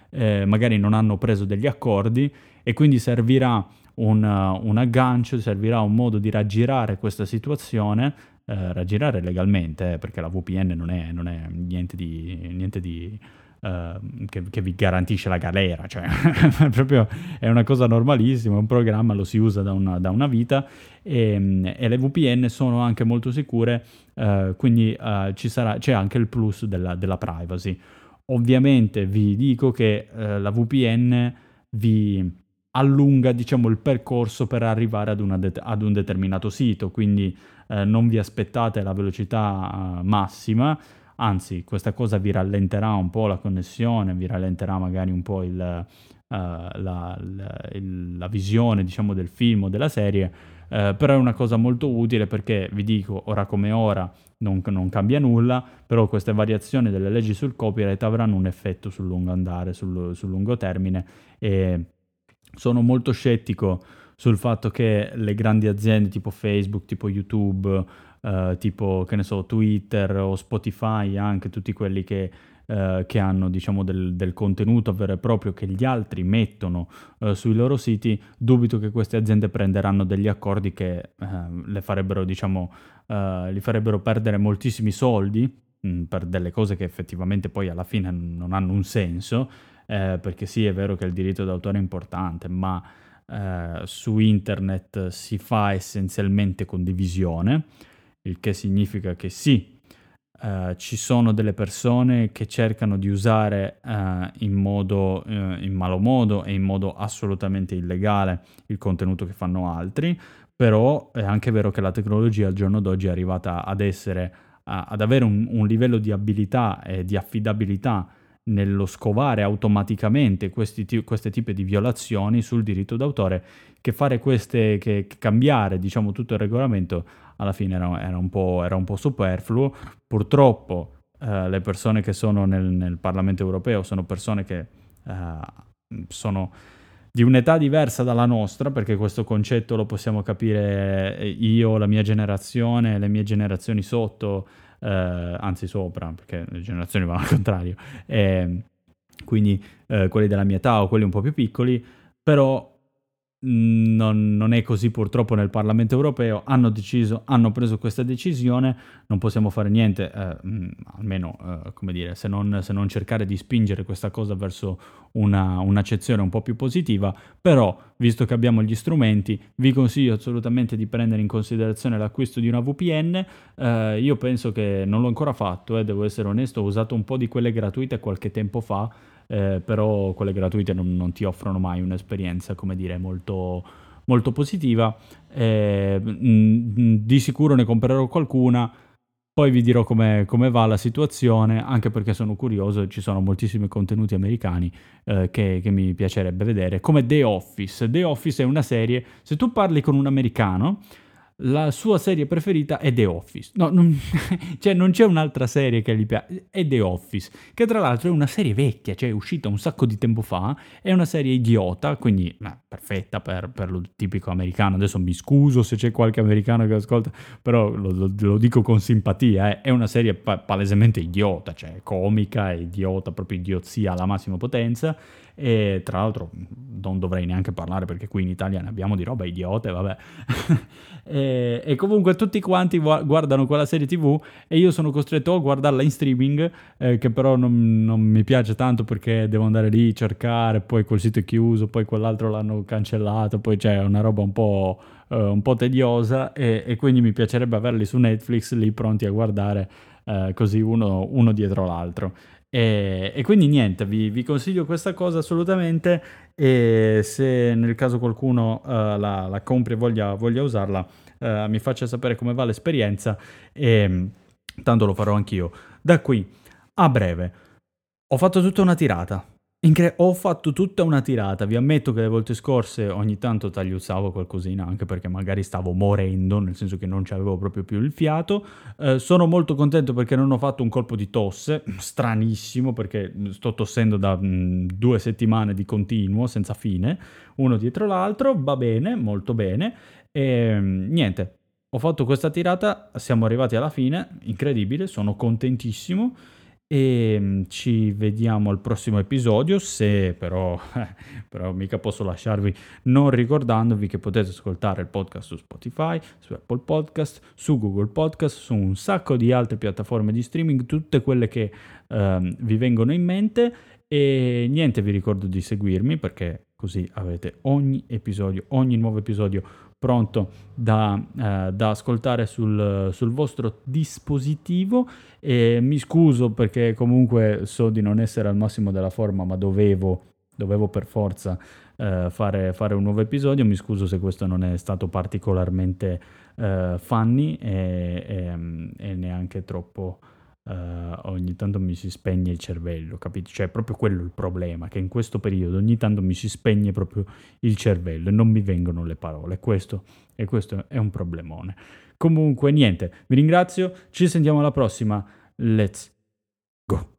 eh, magari non hanno preso degli accordi e quindi servirà un, un, aggancio, servirà un modo di raggirare questa situazione eh, raggirare legalmente, eh, perché la VPN non è, non è niente di... Niente di Uh, che, che, vi garantisce la galera, cioè proprio è una cosa normalissima, un programma lo si usa da una, da una vita e, e, le VPN sono anche molto sicure, uh, quindi sarà, c'è anche il plus della, della, privacy. Ovviamente vi dico che la VPN vi allunga diciamo, il percorso per arrivare ad, det- ad un determinato sito, quindi eh, non vi aspettate la velocità uh, massima, anzi questa cosa vi rallenterà un po' la connessione, vi rallenterà magari un po' il, uh, la, la, il, la, visione diciamo, del film o della serie, uh, però è una cosa molto utile perché vi dico, ora come ora non, non, cambia nulla, però queste variazioni delle leggi sul copyright avranno un effetto sul lungo andare, sul, sul lungo termine e sono molto scettico sul fatto che le grandi aziende tipo Facebook, tipo YouTube, eh, tipo che ne so, Twitter o Spotify, anche tutti quelli che, eh, che hanno diciamo del, del, contenuto vero e proprio che gli altri mettono eh, sui loro siti, dubito che queste aziende prenderanno degli accordi che eh, le farebbero, diciamo, eh, li farebbero perdere moltissimi soldi mh, mm, per delle cose che effettivamente poi alla fine non hanno un senso eh, perché sì, è vero che il diritto d'autore è importante, ma eh, su internet si fa essenzialmente condivisione, il che significa che sì, Uh, ci sono delle persone che cercano di usare uh, in modo uh, in malo modo e in modo assolutamente illegale il contenuto che fanno altri, però è anche vero che la tecnologia al giorno d'oggi è arrivata ad essere ad avere un, un livello di abilità e di affidabilità nello scovare automaticamente questi, queste tipi di violazioni sul diritto d'autore che fare queste, che, cambiare diciamo tutto il regolamento alla fine era, era, un, po', era un, po', superfluo. Purtroppo eh, le persone che sono nel, nel, Parlamento europeo sono persone che eh, sono di un'età diversa dalla nostra, perché questo concetto lo possiamo capire io, la mia generazione, le mie generazioni sotto, eh, anzi sopra, perché le generazioni vanno al contrario, e quindi eh, quelli della mia età o quelli un po' più piccoli, però non, non, è così purtroppo nel Parlamento europeo, hanno deciso, hanno preso questa decisione, non possiamo fare niente, eh, almeno eh, come dire, se non, se non, cercare di spingere questa cosa verso una, un'accezione un po' più positiva, però visto che abbiamo gli strumenti, vi consiglio assolutamente di prendere in considerazione l'acquisto di una VPN, eh, io penso che non l'ho ancora fatto, eh, devo essere onesto, ho usato un po' di quelle gratuite qualche tempo fa, eh, però quelle gratuite non, non, ti offrono mai un'esperienza, come dire, molto, molto positiva. Eh, mh, di sicuro ne comprerò qualcuna. Poi vi dirò come va la situazione, anche perché sono curioso, ci sono moltissimi contenuti americani eh, che, che, mi piacerebbe vedere, come The Office. The Office è una serie, se tu parli con un americano, la sua serie preferita è The Office. No, non, cioè non c'è un'altra serie che gli piace, è The Office, che tra l'altro è una serie vecchia, cioè è uscita un sacco di tempo fa, è una serie idiota, quindi beh, perfetta per, per, lo tipico americano. Adesso mi scuso se c'è qualche americano che ascolta, però lo, lo, lo dico con simpatia, eh. è una serie pa- palesemente idiota, cioè comica, idiota, proprio idiozia alla massima potenza e tra l'altro non dovrei neanche parlare perché qui in Italia ne abbiamo di roba idiote, vabbè. e, e, comunque tutti quanti guardano quella serie tv e io sono costretto a guardarla in streaming, eh, che però non, non, mi piace tanto perché devo andare lì, cercare, poi quel sito è chiuso, poi quell'altro l'hanno cancellato, poi c'è una roba un po', uh, un po tediosa e, e, quindi mi piacerebbe averli su Netflix lì pronti a guardare uh, così uno, uno dietro l'altro. E, e, quindi niente, vi, vi, consiglio questa cosa assolutamente e se nel caso qualcuno uh, la, la, compri e voglia, voglia usarla, uh, mi faccia sapere come va l'esperienza e tanto lo farò anch'io. Da qui a breve ho fatto tutta una tirata, Incre- ho fatto tutta una tirata, vi ammetto che le volte scorse ogni tanto tagliuzzavo qualcosina anche perché magari stavo morendo, nel senso che non c'avevo proprio più il fiato. Eh, sono molto contento perché non ho fatto un colpo di tosse, stranissimo perché sto tossendo da mh, mm, due settimane di continuo, senza fine, uno dietro l'altro, va bene, molto bene. E mm, niente, ho fatto questa tirata, siamo arrivati alla fine, incredibile, sono contentissimo e mm, ci vediamo al prossimo episodio se però, però mica posso lasciarvi non ricordandovi che potete ascoltare il podcast su Spotify, su Apple Podcast, su Google Podcast, su un sacco di altre piattaforme di streaming, tutte quelle che um, vi vengono in mente. E niente vi ricordo di seguirmi perché così avete ogni episodio, ogni nuovo episodio pronto da, eh, da ascoltare sul, sul, vostro dispositivo. E mi scuso perché comunque so di non essere al massimo della forma ma dovevo, dovevo per forza eh, fare, fare, un nuovo episodio. Mi scuso se questo non è stato particolarmente eh, funny e, e, e neanche troppo Uh, ogni tanto mi si spegne il cervello, capito? Cioè, è proprio quello il problema, che in questo periodo ogni tanto mi si spegne proprio il cervello e non mi vengono le parole. Questo, e questo è un problemone. Comunque, niente, vi ringrazio, ci sentiamo alla prossima. Let's go!